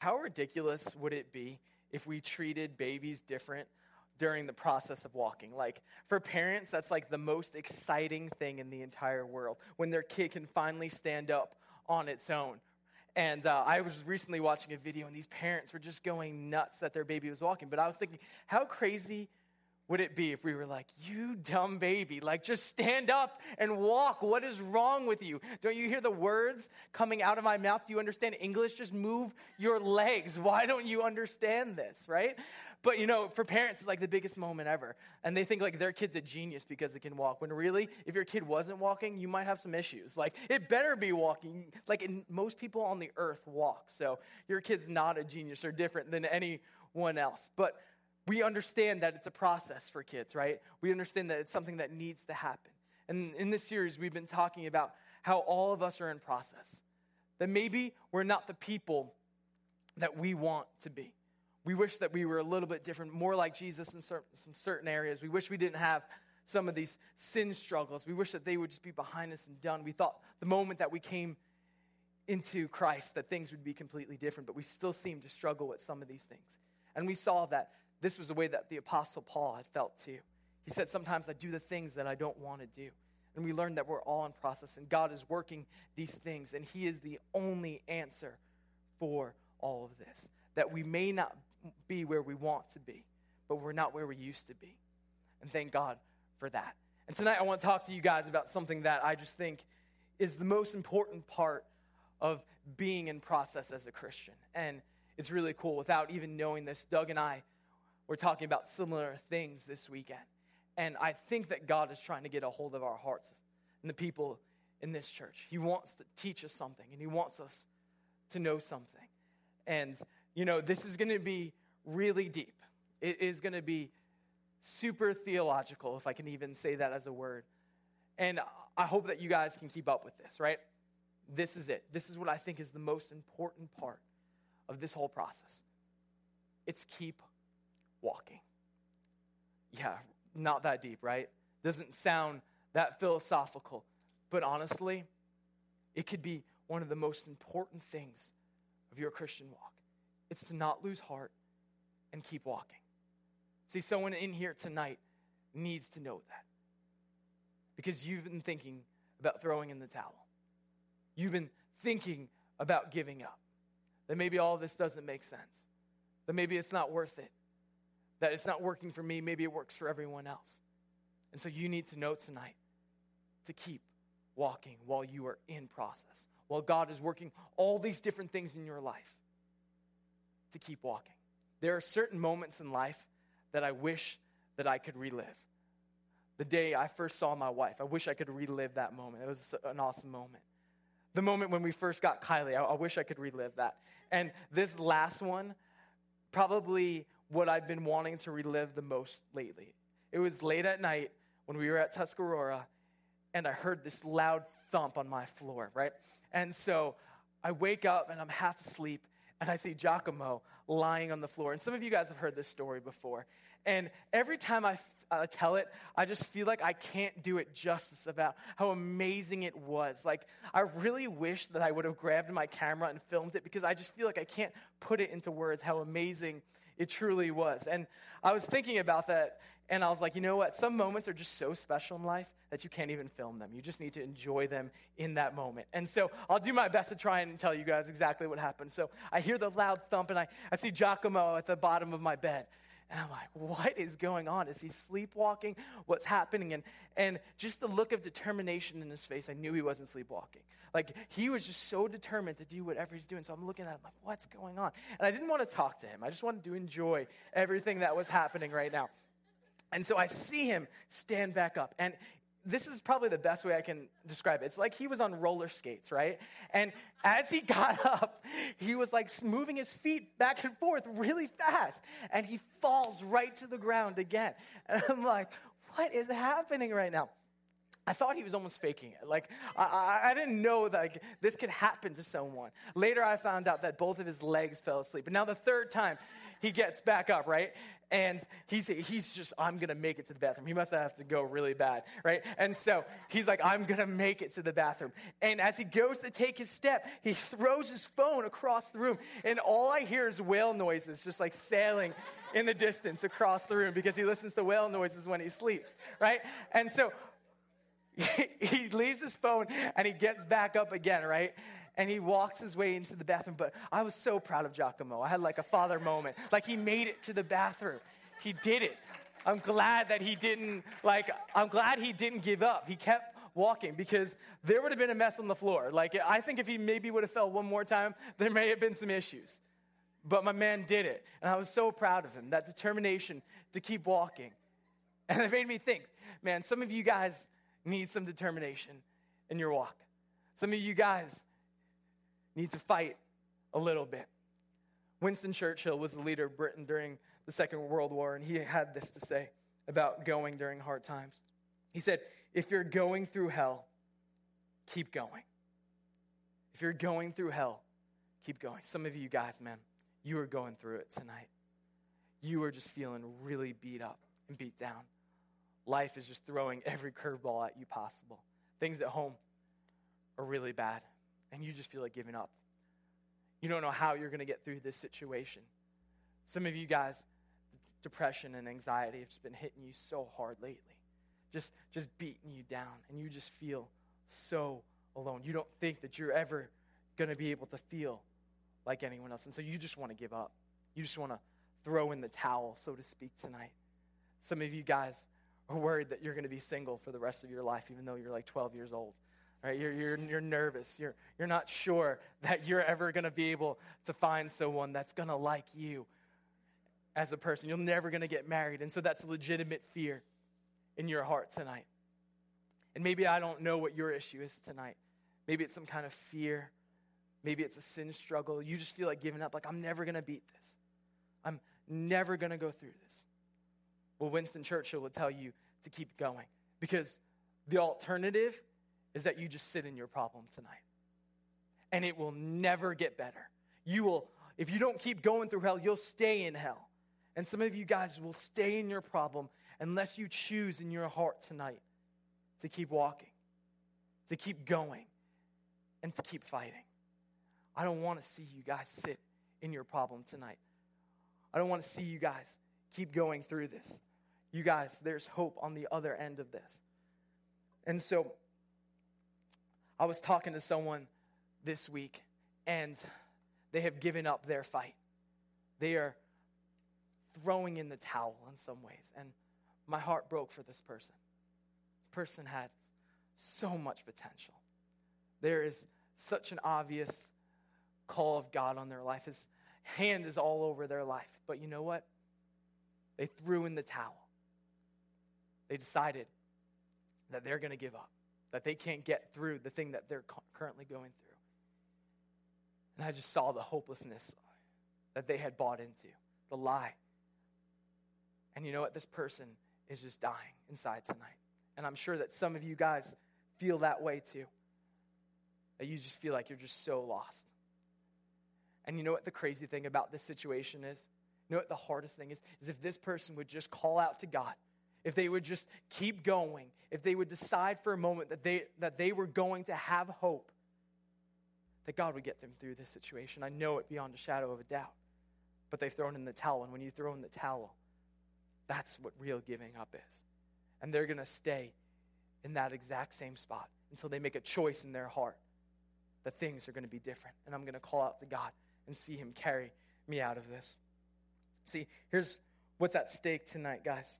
how ridiculous would it be if we treated babies different during the process of walking? Like, for parents, that's like the most exciting thing in the entire world when their kid can finally stand up on its own. And uh, I was recently watching a video, and these parents were just going nuts that their baby was walking. But I was thinking, how crazy would it be if we were like, you dumb baby, like just stand up and walk? What is wrong with you? Don't you hear the words coming out of my mouth? Do you understand English? Just move your legs. Why don't you understand this, right? But you know, for parents, it's like the biggest moment ever. And they think like their kid's a genius because it can walk. When really, if your kid wasn't walking, you might have some issues. Like, it better be walking. Like, most people on the earth walk. So your kid's not a genius or different than anyone else. But we understand that it's a process for kids, right? We understand that it's something that needs to happen. And in this series, we've been talking about how all of us are in process. That maybe we're not the people that we want to be. We wish that we were a little bit different, more like Jesus in certain, some certain areas. We wish we didn't have some of these sin struggles. We wish that they would just be behind us and done. We thought the moment that we came into Christ that things would be completely different, but we still seem to struggle with some of these things. And we saw that this was the way that the Apostle Paul had felt too. He said, Sometimes I do the things that I don't want to do. And we learned that we're all in process, and God is working these things, and He is the only answer for all of this. That we may not be where we want to be, but we're not where we used to be. And thank God for that. And tonight I want to talk to you guys about something that I just think is the most important part of being in process as a Christian. And it's really cool. Without even knowing this, Doug and I we're talking about similar things this weekend. And I think that God is trying to get a hold of our hearts and the people in this church. He wants to teach us something and He wants us to know something. And, you know, this is going to be really deep. It is going to be super theological, if I can even say that as a word. And I hope that you guys can keep up with this, right? This is it. This is what I think is the most important part of this whole process. It's keep walking. Yeah, not that deep, right? Doesn't sound that philosophical. But honestly, it could be one of the most important things of your Christian walk. It's to not lose heart and keep walking. See, someone in here tonight needs to know that. Because you've been thinking about throwing in the towel. You've been thinking about giving up. That maybe all this doesn't make sense. That maybe it's not worth it that it's not working for me, maybe it works for everyone else. And so you need to know tonight to keep walking while you are in process, while God is working all these different things in your life, to keep walking. There are certain moments in life that I wish that I could relive. The day I first saw my wife, I wish I could relive that moment. It was an awesome moment. The moment when we first got Kylie, I, I wish I could relive that. And this last one, probably what I've been wanting to relive the most lately. It was late at night when we were at Tuscarora, and I heard this loud thump on my floor, right? And so I wake up and I'm half asleep, and I see Giacomo lying on the floor. And some of you guys have heard this story before. And every time I uh, tell it, I just feel like I can't do it justice about how amazing it was. Like, I really wish that I would have grabbed my camera and filmed it because I just feel like I can't put it into words how amazing it truly was. And I was thinking about that, and I was like, you know what? Some moments are just so special in life that you can't even film them. You just need to enjoy them in that moment. And so I'll do my best to try and tell you guys exactly what happened. So I hear the loud thump, and I, I see Giacomo at the bottom of my bed. And I'm like, what is going on? Is he sleepwalking? What's happening? And, and just the look of determination in his face, I knew he wasn't sleepwalking. Like, he was just so determined to do whatever he's doing. So I'm looking at him like, what's going on? And I didn't want to talk to him. I just wanted to enjoy everything that was happening right now. And so I see him stand back up. And this is probably the best way I can describe it. It's like he was on roller skates, right? And as he got up, he was like moving his feet back and forth really fast. And he falls right to the ground again. And I'm like, what is happening right now? I thought he was almost faking it. Like, I, I, I, didn't know that like, this could happen to someone. Later, I found out that both of his legs fell asleep. But now, the third time, he gets back up, right? And he's, he's just, I'm gonna make it to the bathroom. He must have to go really bad, right? And so he's like, I'm gonna make it to the bathroom. And as he goes to take his step, he throws his phone across the room. And all I hear is whale noises just like sailing in the distance across the room because he listens to whale noises when he sleeps, right? And so he leaves his phone and he gets back up again, right? And he walks his way into the bathroom. But I was so proud of Giacomo. I had like a father moment. Like he made it to the bathroom. He did it. I'm glad that he didn't, like, I'm glad he didn't give up. He kept walking because there would have been a mess on the floor. Like, I think if he maybe would have fell one more time, there may have been some issues. But my man did it. And I was so proud of him, that determination to keep walking. And it made me think, man, some of you guys need some determination in your walk. Some of you guys need to fight a little bit. Winston Churchill was the leader of Britain during the Second World War, and he had this to say about going during hard times. He said, If you're going through hell, keep going. If you're going through hell, keep going. Some of you guys, man, you are going through it tonight. You are just feeling really beat up and beat down life is just throwing every curveball at you possible. Things at home are really bad, and you just feel like giving up. You don't know how you're going to get through this situation. Some of you guys, depression and anxiety have just been hitting you so hard lately, just, just beating you down, and you just feel so alone. You don't think that you're ever going to be able to feel like anyone else. And so you just want to give up. You just want to throw in the towel, so to speak, tonight. Some of you guys, are worried that you're going to be single for the rest of your life, even though you're like 12 years old. Right? You're, you're, you're nervous. You're, you're not sure that you're ever going to be able to find someone that's going to like you as a person. You're never going to get married. And so that's a legitimate fear in your heart tonight. And maybe I don't know what your issue is tonight. Maybe it's some kind of fear. Maybe it's a sin struggle. You just feel like giving up, like, I'm never going to beat this. I'm never going to go through this. Well, Winston Churchill would tell you to keep going because the alternative is that you just sit in your problem tonight and it will never get better. You will, if you don't keep going through hell, you'll stay in hell. And some of you guys will stay in your problem unless you choose in your heart tonight to keep walking, to keep going, and to keep fighting. I don't want to see you guys sit in your problem tonight. I don't want to see you guys keep going through this. You guys, there's hope on the other end of this. And so I was talking to someone this week, and they have given up their fight. They are throwing in the towel in some ways. And my heart broke for this person. This person had so much potential. There is such an obvious call of God on their life. His hand is all over their life. But you know what? They threw in the towel. They decided that they're going to give up, that they can't get through the thing that they're currently going through. And I just saw the hopelessness that they had bought into, the lie. And you know what? This person is just dying inside tonight. And I'm sure that some of you guys feel that way too. That you just feel like you're just so lost. And you know what the crazy thing about this situation is? You know what the hardest thing is? Is if this person would just call out to God if they would just keep going, if they would decide for a moment that they, that they were going to have hope, that God would get them through this situation. I know it beyond a shadow of a doubt. But they've thrown in the towel, and when you throw in the towel, that's what real giving up is. And they're going to stay in that exact same spot until they make a choice in their heart that things are going to be different. And I'm going to call out to God and see Him carry me out of this. See, here's what's at stake tonight, guys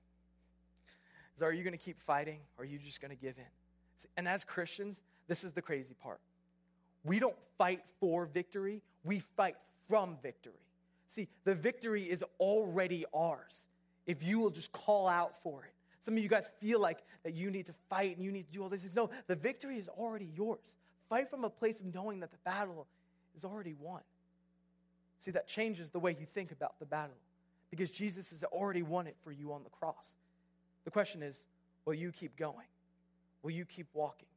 is are you going to keep fighting or are you just going to give in? And as Christians, this is the crazy part. We don't fight for victory, we fight from victory. See, the victory is already ours if you will just call out for it. Some of you guys feel like that you need to fight and you need to do all these things. No, the victory is already yours. Fight from a place of knowing that the battle is already won. See, that changes the way you think about the battle because Jesus has already won it for you on the cross. The question is will you keep going? Will you keep walking?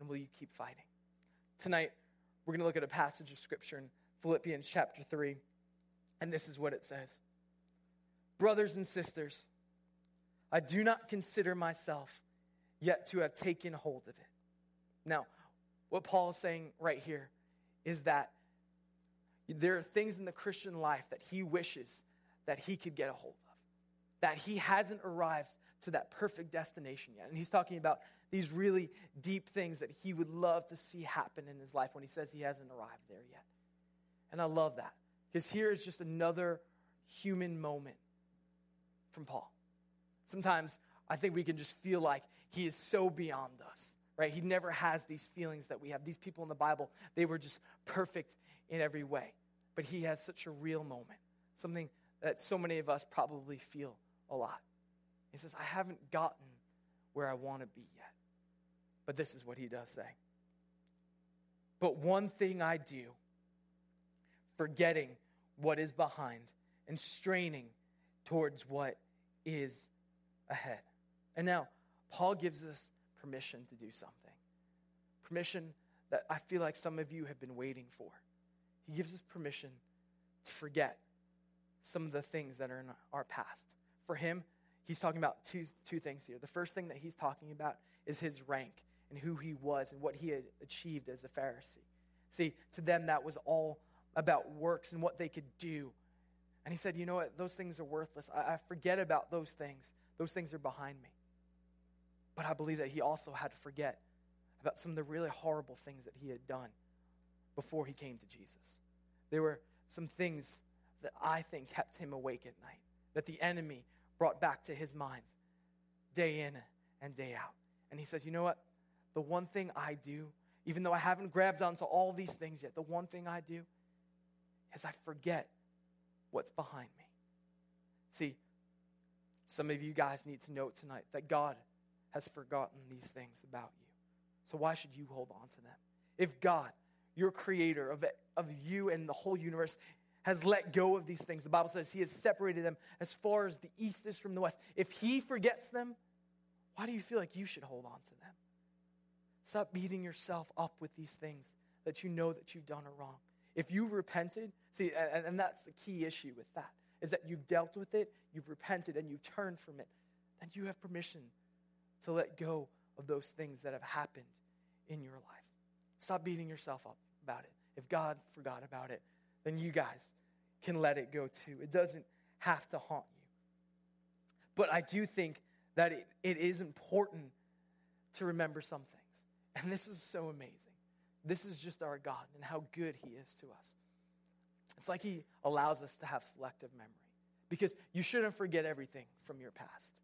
And will you keep fighting? Tonight, we're going to look at a passage of scripture in Philippians chapter 3. And this is what it says Brothers and sisters, I do not consider myself yet to have taken hold of it. Now, what Paul is saying right here is that there are things in the Christian life that he wishes that he could get a hold of, that he hasn't arrived to that perfect destination yet. And he's talking about these really deep things that he would love to see happen in his life when he says he hasn't arrived there yet. And I love that because here is just another human moment from Paul. Sometimes I think we can just feel like he is so beyond us, right? He never has these feelings that we have. These people in the Bible, they were just perfect in every way. But he has such a real moment, something that so many of us probably feel a lot. He says, I haven't gotten where I want to be yet. But this is what he does say. But one thing I do, forgetting what is behind and straining towards what is ahead. And now, Paul gives us permission to do something. Permission that I feel like some of you have been waiting for. He gives us permission to forget some of the things that are in our past. For him, he's talking about two, two things here. The first thing that he's talking about is his rank and who he was and what he had achieved as a Pharisee. See, to them, that was all about works and what they could do. And he said, You know what? Those things are worthless. I, I forget about those things. Those things are behind me. But I believe that he also had to forget about some of the really horrible things that he had done before he came to Jesus. There were some things that I think kept him awake at night, that the enemy brought back to his mind day in and day out. And he says, You know what? The one thing I do, even though I haven't grabbed onto all these things yet, the one thing I do is I forget what's behind me. See, some of you guys need to know tonight that God has forgotten these things about you. So why should you hold on to them? If God, your creator of, of you and the whole universe, has let go of these things, the Bible says he has separated them as far as the east is from the west. If he forgets them, why do you feel like you should hold on to them? Stop beating yourself up with these things that you know that you've done are wrong. If you've repented, see, and, and that's the key issue with that, is that you've dealt with it, you've repented, and you've turned from it, then you have permission to let go of those things that have happened in your life. Stop beating yourself up about it. If God forgot about it, then you guys can let it go too. It doesn't have to haunt you. But I do think that it, it is important to remember some things. And this is so amazing. This is just our God and how good He is to us. It's like He allows us to have selective memory because you shouldn't forget everything from your past.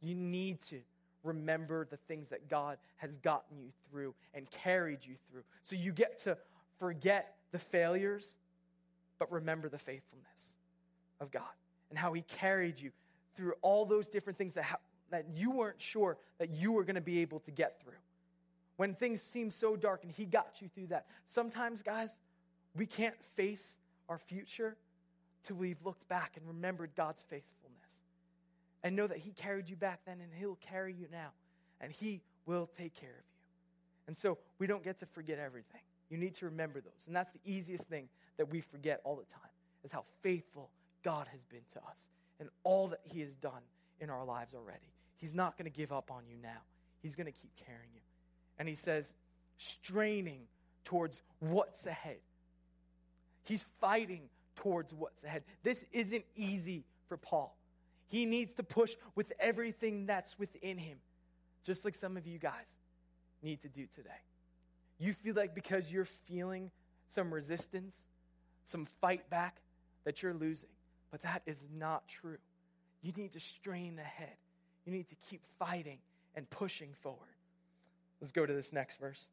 You need to remember the things that God has gotten you through and carried you through. So you get to forget the failures, but remember the faithfulness of God and how He carried you through all those different things that, ha- that you weren't sure that you were going to be able to get through. When things seemed so dark and He got you through that. Sometimes, guys, we can't face our future till we've looked back and remembered God's faithfulness. And know that He carried you back then and He'll carry you now. And He will take care of you. And so we don't get to forget everything. You need to remember those. And that's the easiest thing that we forget all the time is how faithful God has been to us and all that He has done in our lives already. He's not going to give up on you now, He's going to keep carrying you. And He says, straining towards what's ahead. He's fighting towards what's ahead. This isn't easy for Paul. He needs to push with everything that's within him, just like some of you guys need to do today. You feel like because you're feeling some resistance, some fight back, that you're losing. But that is not true. You need to strain ahead. You need to keep fighting and pushing forward. Let's go to this next verse.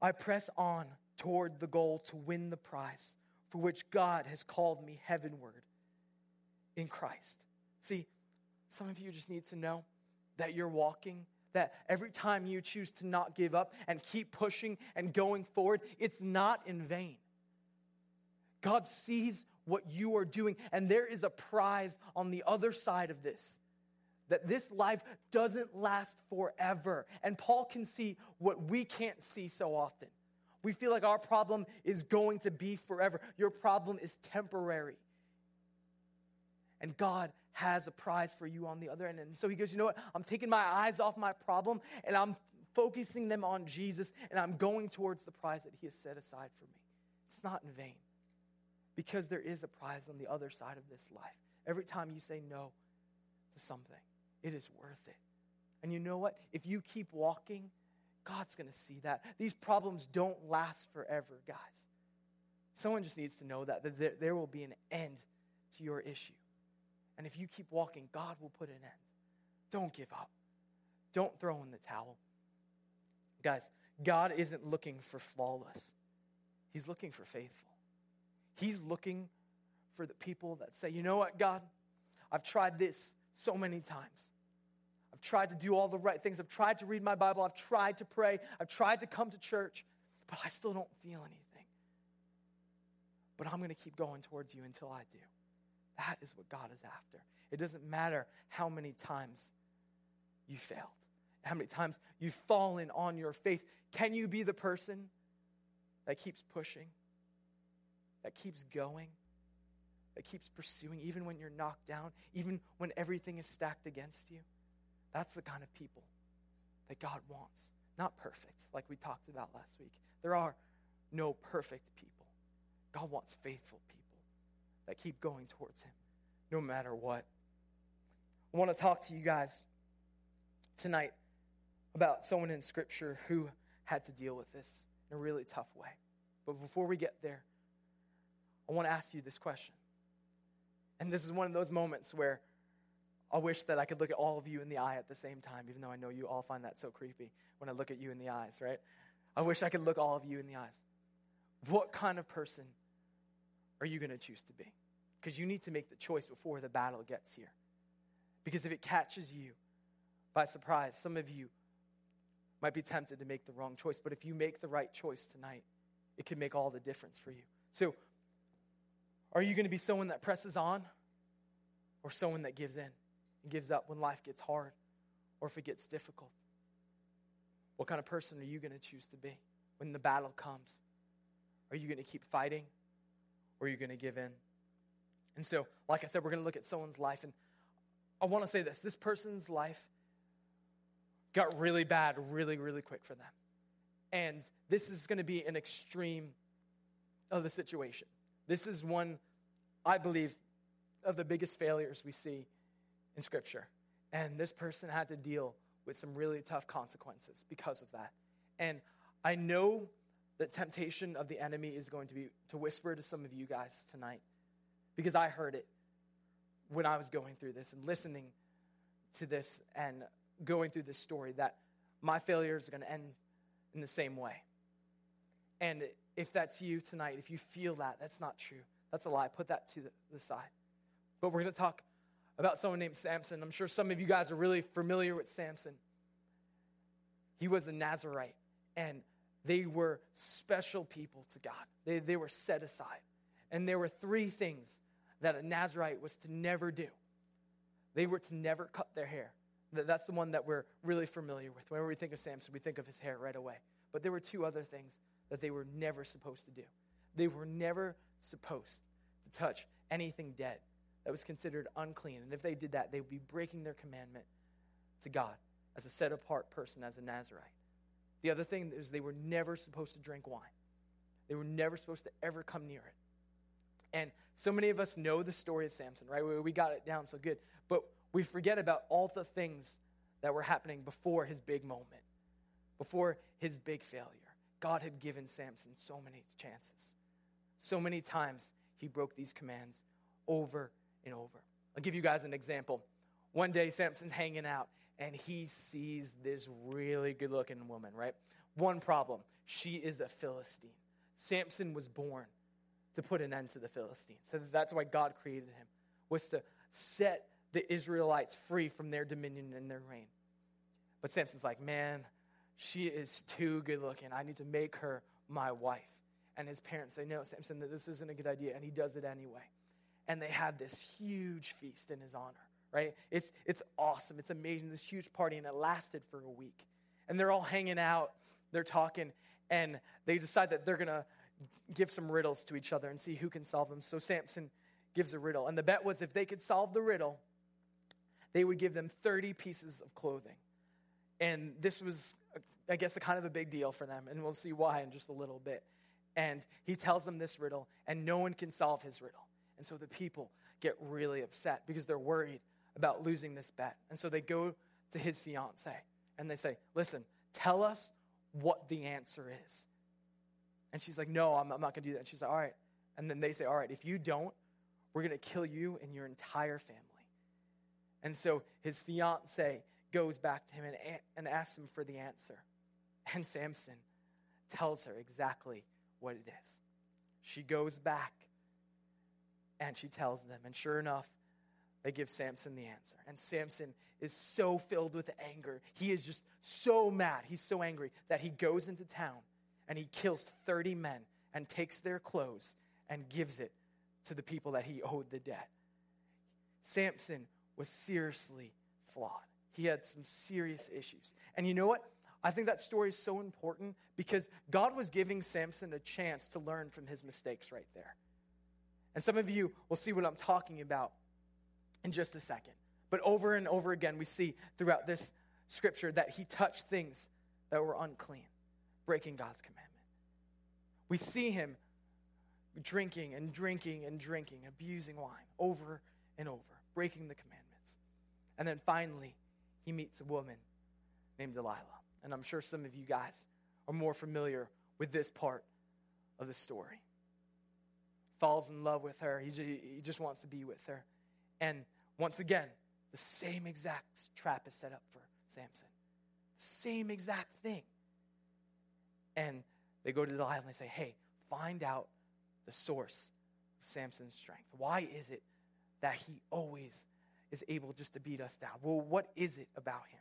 I press on toward the goal to win the prize for which God has called me heavenward in Christ. See, some of you just need to know that you're walking, that every time you choose to not give up and keep pushing and going forward, it's not in vain. God sees what you are doing, and there is a prize on the other side of this that this life doesn't last forever. And Paul can see what we can't see so often. We feel like our problem is going to be forever. Your problem is temporary. And God has a prize for you on the other end. And so he goes, You know what? I'm taking my eyes off my problem and I'm focusing them on Jesus and I'm going towards the prize that he has set aside for me. It's not in vain because there is a prize on the other side of this life. Every time you say no to something, it is worth it. And you know what? If you keep walking, God's going to see that. These problems don't last forever, guys. Someone just needs to know that, that there will be an end to your issue. And if you keep walking, God will put an end. Don't give up. Don't throw in the towel. Guys, God isn't looking for flawless, He's looking for faithful. He's looking for the people that say, you know what, God, I've tried this so many times. I've tried to do all the right things. I've tried to read my Bible. I've tried to pray. I've tried to come to church, but I still don't feel anything. But I'm going to keep going towards you until I do. That is what God is after. It doesn't matter how many times you failed, how many times you've fallen on your face. Can you be the person that keeps pushing, that keeps going? that keeps pursuing, even when you're knocked down, even when everything is stacked against you. That's the kind of people that God wants. Not perfect, like we talked about last week. There are no perfect people. God wants faithful people that keep going towards Him no matter what. I want to talk to you guys tonight about someone in Scripture who had to deal with this in a really tough way. But before we get there, I want to ask you this question and this is one of those moments where I wish that I could look at all of you in the eye at the same time, even though I know you all find that so creepy when I look at you in the eyes, right? I wish I could look all of you in the eyes. What kind of person are you going to choose to be? Because you need to make the choice before the battle gets here. Because if it catches you by surprise, some of you might be tempted to make the wrong choice. But if you make the right choice tonight, it can make all the difference for you. So, are you going to be someone that presses on or someone that gives in and gives up when life gets hard or if it gets difficult? What kind of person are you going to choose to be when the battle comes? Are you going to keep fighting or are you going to give in? And so, like I said, we're going to look at someone's life. And I want to say this this person's life got really bad really, really quick for them. And this is going to be an extreme of the situation. This is one, I believe, of the biggest failures we see in Scripture. And this person had to deal with some really tough consequences because of that. And I know that temptation of the enemy is going to be to whisper to some of you guys tonight because I heard it when I was going through this and listening to this and going through this story that my failure is going to end in the same way. And if that's you tonight, if you feel that, that's not true. That's a lie. Put that to the, the side. But we're going to talk about someone named Samson. I'm sure some of you guys are really familiar with Samson. He was a Nazarite, and they were special people to God. They, they were set aside. And there were three things that a Nazarite was to never do. They were to never cut their hair. That's the one that we're really familiar with. Whenever we think of Samson, we think of his hair right away. But there were two other things that they were never supposed to do. They were never supposed to touch anything dead that was considered unclean. And if they did that, they would be breaking their commandment to God as a set apart person, as a Nazarite. The other thing is they were never supposed to drink wine, they were never supposed to ever come near it. And so many of us know the story of Samson, right? We got it down so good. But we forget about all the things that were happening before his big moment, before his big failure. God had given Samson so many chances. So many times he broke these commands over and over. I'll give you guys an example. One day, Samson's hanging out and he sees this really good looking woman, right? One problem she is a Philistine. Samson was born to put an end to the Philistines. So that's why God created him, was to set the Israelites free from their dominion and their reign. But Samson's like, man, she is too good looking. I need to make her my wife. And his parents say, No, Samson, this isn't a good idea. And he does it anyway. And they had this huge feast in his honor, right? It's, it's awesome. It's amazing. This huge party, and it lasted for a week. And they're all hanging out, they're talking, and they decide that they're going to give some riddles to each other and see who can solve them. So Samson gives a riddle. And the bet was if they could solve the riddle, they would give them 30 pieces of clothing. And this was, I guess, a kind of a big deal for them. And we'll see why in just a little bit. And he tells them this riddle, and no one can solve his riddle. And so the people get really upset because they're worried about losing this bet. And so they go to his fiance and they say, Listen, tell us what the answer is. And she's like, No, I'm, I'm not going to do that. And she's like, All right. And then they say, All right, if you don't, we're going to kill you and your entire family. And so his fiance goes back to him and, and asks him for the answer. And Samson tells her exactly what it is. She goes back and she tells them. And sure enough, they give Samson the answer. And Samson is so filled with anger. He is just so mad. He's so angry that he goes into town and he kills 30 men and takes their clothes and gives it to the people that he owed the debt. Samson was seriously flawed. He had some serious issues. And you know what? I think that story is so important because God was giving Samson a chance to learn from his mistakes right there. And some of you will see what I'm talking about in just a second. But over and over again, we see throughout this scripture that he touched things that were unclean, breaking God's commandment. We see him drinking and drinking and drinking, abusing wine over and over, breaking the commandments. And then finally, he meets a woman named Delilah. And I'm sure some of you guys are more familiar with this part of the story. Falls in love with her, he just wants to be with her. And once again, the same exact trap is set up for Samson. Same exact thing. And they go to Delilah and they say, hey, find out the source of Samson's strength. Why is it that he always is able just to beat us down? Well, what is it about him?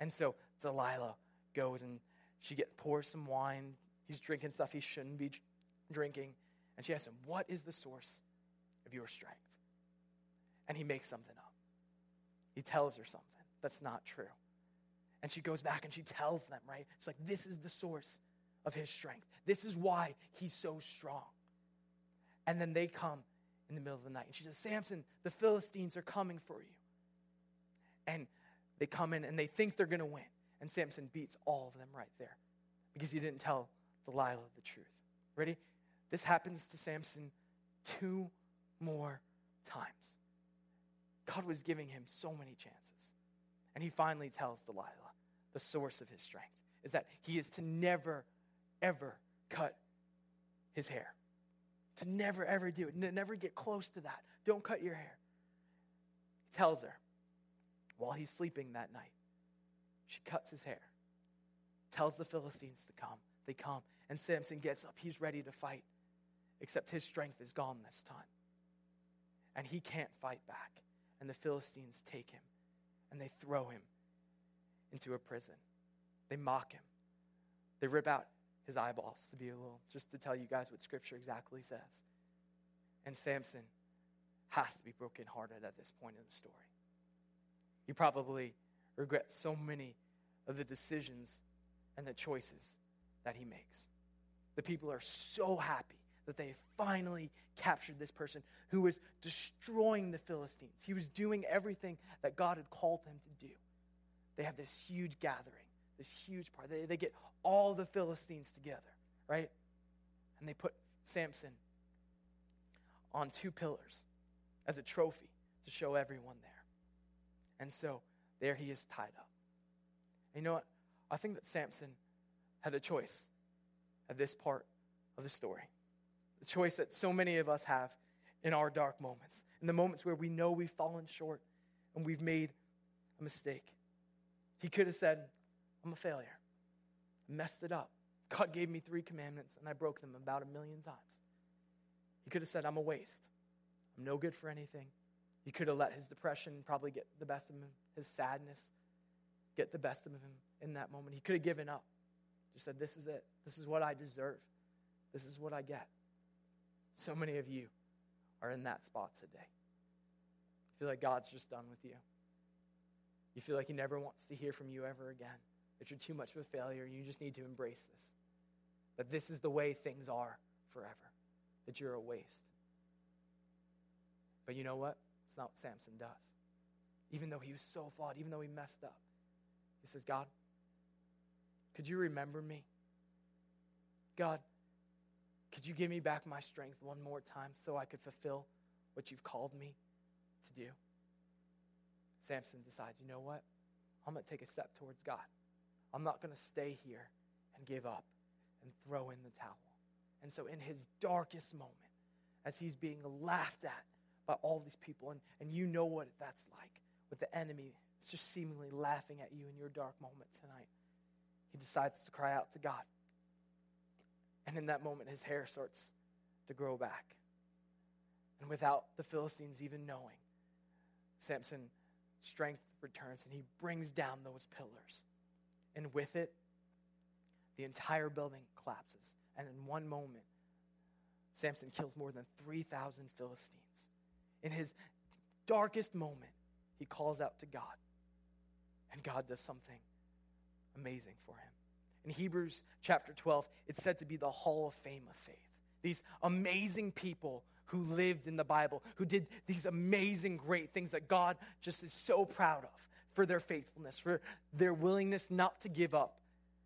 And so Delilah goes and she gets, pours some wine. He's drinking stuff he shouldn't be drinking. And she asks him, What is the source of your strength? And he makes something up. He tells her something that's not true. And she goes back and she tells them, right? She's like, This is the source of his strength. This is why he's so strong. And then they come in the middle of the night. And she says, Samson, the Philistines are coming for you. And they come in and they think they're going to win. And Samson beats all of them right there because he didn't tell Delilah the truth. Ready? This happens to Samson two more times. God was giving him so many chances. And he finally tells Delilah the source of his strength is that he is to never, ever cut his hair. To never, ever do it. Never get close to that. Don't cut your hair. He tells her while he's sleeping that night. She cuts his hair, tells the Philistines to come. They come, and Samson gets up. He's ready to fight, except his strength is gone this time. And he can't fight back. And the Philistines take him and they throw him into a prison. They mock him. They rip out his eyeballs to be a little, just to tell you guys what scripture exactly says. And Samson has to be brokenhearted at this point in the story. He probably regrets so many of the decisions and the choices that he makes. The people are so happy that they finally captured this person who was destroying the Philistines. He was doing everything that God had called him to do. They have this huge gathering, this huge party. They, they get all the Philistines together, right? And they put Samson on two pillars as a trophy to show everyone there. And so there he is tied up. And you know what? I think that Samson had a choice at this part of the story. The choice that so many of us have in our dark moments, in the moments where we know we've fallen short and we've made a mistake. He could have said, I'm a failure I messed it up. God gave me three commandments and I broke them about a million times. He could have said, I'm a waste. I'm no good for anything. He could have let his depression probably get the best of him, his sadness get the best of him in that moment. He could have given up. Just said, This is it. This is what I deserve. This is what I get. So many of you are in that spot today. You feel like God's just done with you. You feel like He never wants to hear from you ever again, that you're too much of a failure, you just need to embrace this. That this is the way things are forever, that you're a waste. But you know what? It's not what Samson does. Even though he was so flawed, even though he messed up, he says, God, could you remember me? God, could you give me back my strength one more time so I could fulfill what you've called me to do? Samson decides, you know what? I'm going to take a step towards God. I'm not going to stay here and give up and throw in the towel. And so, in his darkest moment, as he's being laughed at by all these people, and, and you know what that's like with the enemy, it's just seemingly laughing at you in your dark moment tonight, he decides to cry out to God. And in that moment, his hair starts to grow back. And without the Philistines even knowing, Samson strength returns and he brings down those pillars. And with it, the entire building collapses. And in one moment, Samson kills more than 3,000 Philistines. In his darkest moment, he calls out to God. And God does something amazing for him. In Hebrews chapter 12, it's said to be the hall of fame of faith. These amazing people who lived in the Bible, who did these amazing, great things that God just is so proud of for their faithfulness, for their willingness not to give up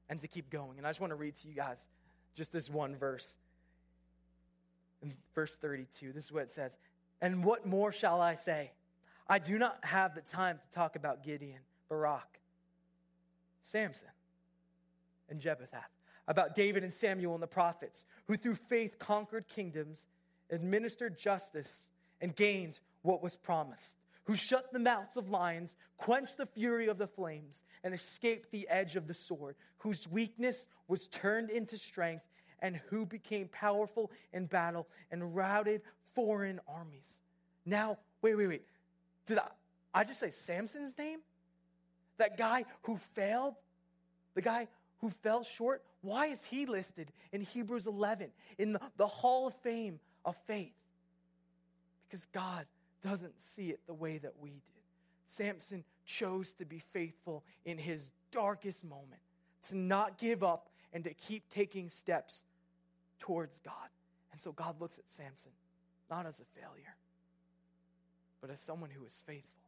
and to keep going. And I just want to read to you guys just this one verse. In verse 32, this is what it says And what more shall I say? I do not have the time to talk about Gideon, Barak, Samson, and Jephthah, about David and Samuel and the prophets, who through faith conquered kingdoms, administered justice, and gained what was promised who shut the mouths of lions, quenched the fury of the flames, and escaped the edge of the sword, whose weakness was turned into strength, and who became powerful in battle and routed foreign armies. Now, wait, wait, wait. Did I, I just say Samson's name? That guy who failed? The guy who fell short? Why is he listed in Hebrews 11 in the, the hall of fame of faith? Because God doesn't see it the way that we did. Samson chose to be faithful in his darkest moment, to not give up and to keep taking steps towards God. And so God looks at Samson not as a failure, but as someone who is faithful.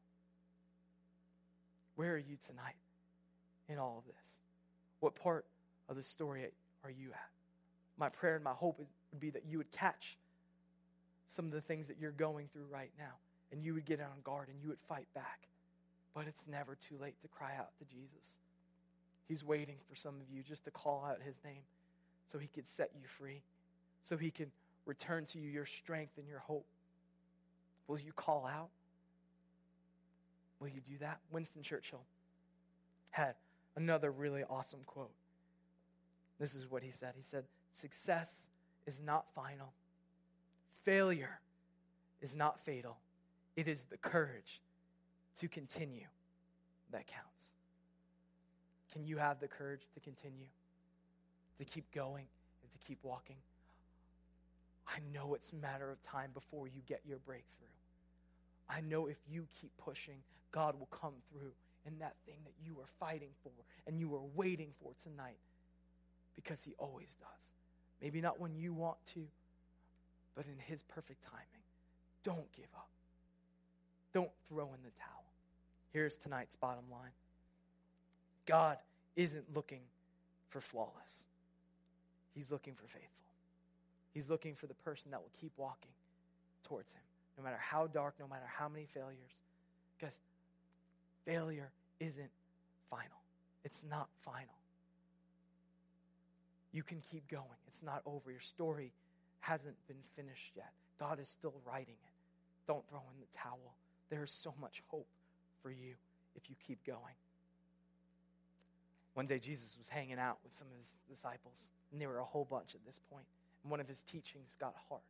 Where are you tonight in all of this? What part of the story are you at? My prayer and my hope would be that you would catch some of the things that you're going through right now. And you would get on guard and you would fight back. But it's never too late to cry out to Jesus. He's waiting for some of you just to call out his name so he could set you free, so he can return to you your strength and your hope. Will you call out? Will you do that? Winston Churchill had another really awesome quote. This is what he said. He said, Success is not final, Failure is not fatal. It is the courage to continue that counts. Can you have the courage to continue, to keep going, and to keep walking? I know it's a matter of time before you get your breakthrough. I know if you keep pushing, God will come through in that thing that you are fighting for and you are waiting for tonight because He always does. Maybe not when you want to, but in His perfect timing. Don't give up. Don't throw in the towel. Here's tonight's bottom line God isn't looking for flawless, He's looking for faithful. He's looking for the person that will keep walking towards Him, no matter how dark, no matter how many failures. Because failure isn't final, it's not final. You can keep going. It's not over. Your story hasn't been finished yet. God is still writing it. Don't throw in the towel. There is so much hope for you if you keep going. One day, Jesus was hanging out with some of his disciples, and there were a whole bunch at this point. And one of his teachings got hard.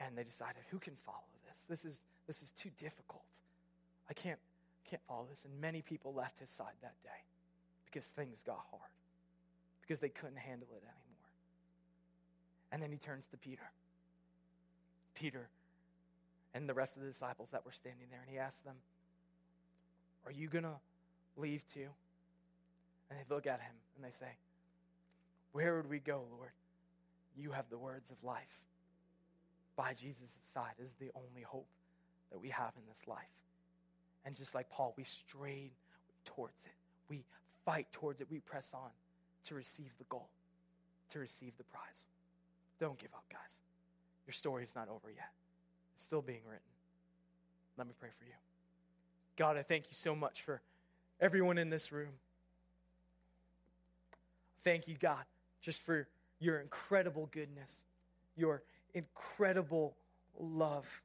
And they decided, who can follow this? This is, this is too difficult. I can't, can't follow this. And many people left his side that day because things got hard, because they couldn't handle it anymore. And then he turns to Peter. Peter and the rest of the disciples that were standing there. And he asked them, Are you going to leave too? And they look at him and they say, Where would we go, Lord? You have the words of life. By Jesus' side is the only hope that we have in this life. And just like Paul, we strain towards it. We fight towards it. We press on to receive the goal, to receive the prize. Don't give up, guys. Your story is not over yet, it's still being written. Let me pray for you. God, I thank you so much for everyone in this room. Thank you, God, just for your incredible goodness, your incredible love.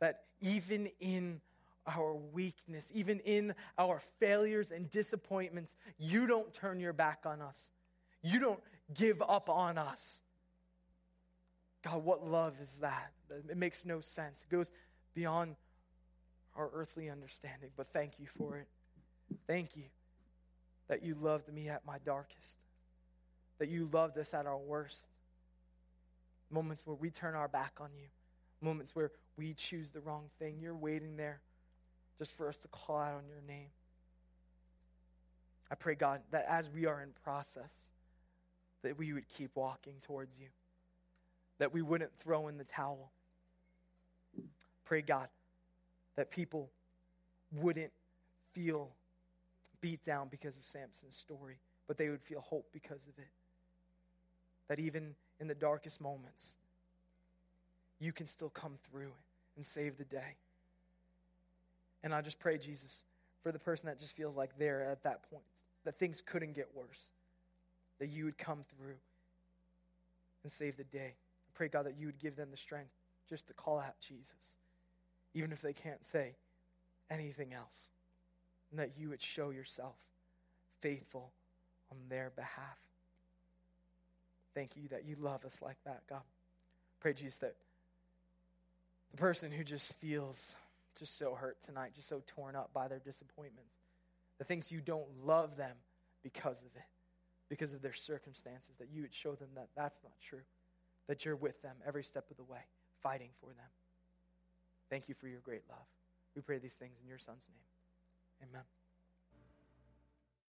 That even in our weakness, even in our failures and disappointments, you don't turn your back on us. You don't give up on us. God, what love is that? It makes no sense. It goes beyond our earthly understanding, but thank you for it. Thank you that you loved me at my darkest, that you loved us at our worst. Moments where we turn our back on you, moments where we choose the wrong thing. You're waiting there just for us to call out on your name. I pray, God, that as we are in process, that we would keep walking towards you, that we wouldn't throw in the towel. Pray, God, that people wouldn't feel beat down because of Samson's story, but they would feel hope because of it. That even in the darkest moments, you can still come through and save the day. And I just pray, Jesus, for the person that just feels like they're at that point, that things couldn't get worse, that you would come through and save the day. I pray, God, that you would give them the strength just to call out Jesus, even if they can't say anything else, and that you would show yourself faithful on their behalf. Thank you that you love us like that, God. Pray, Jesus, that the person who just feels just so hurt tonight, just so torn up by their disappointments, the things you don't love them because of it, because of their circumstances, that you would show them that that's not true, that you're with them every step of the way, fighting for them. Thank you for your great love. We pray these things in your son's name. Amen.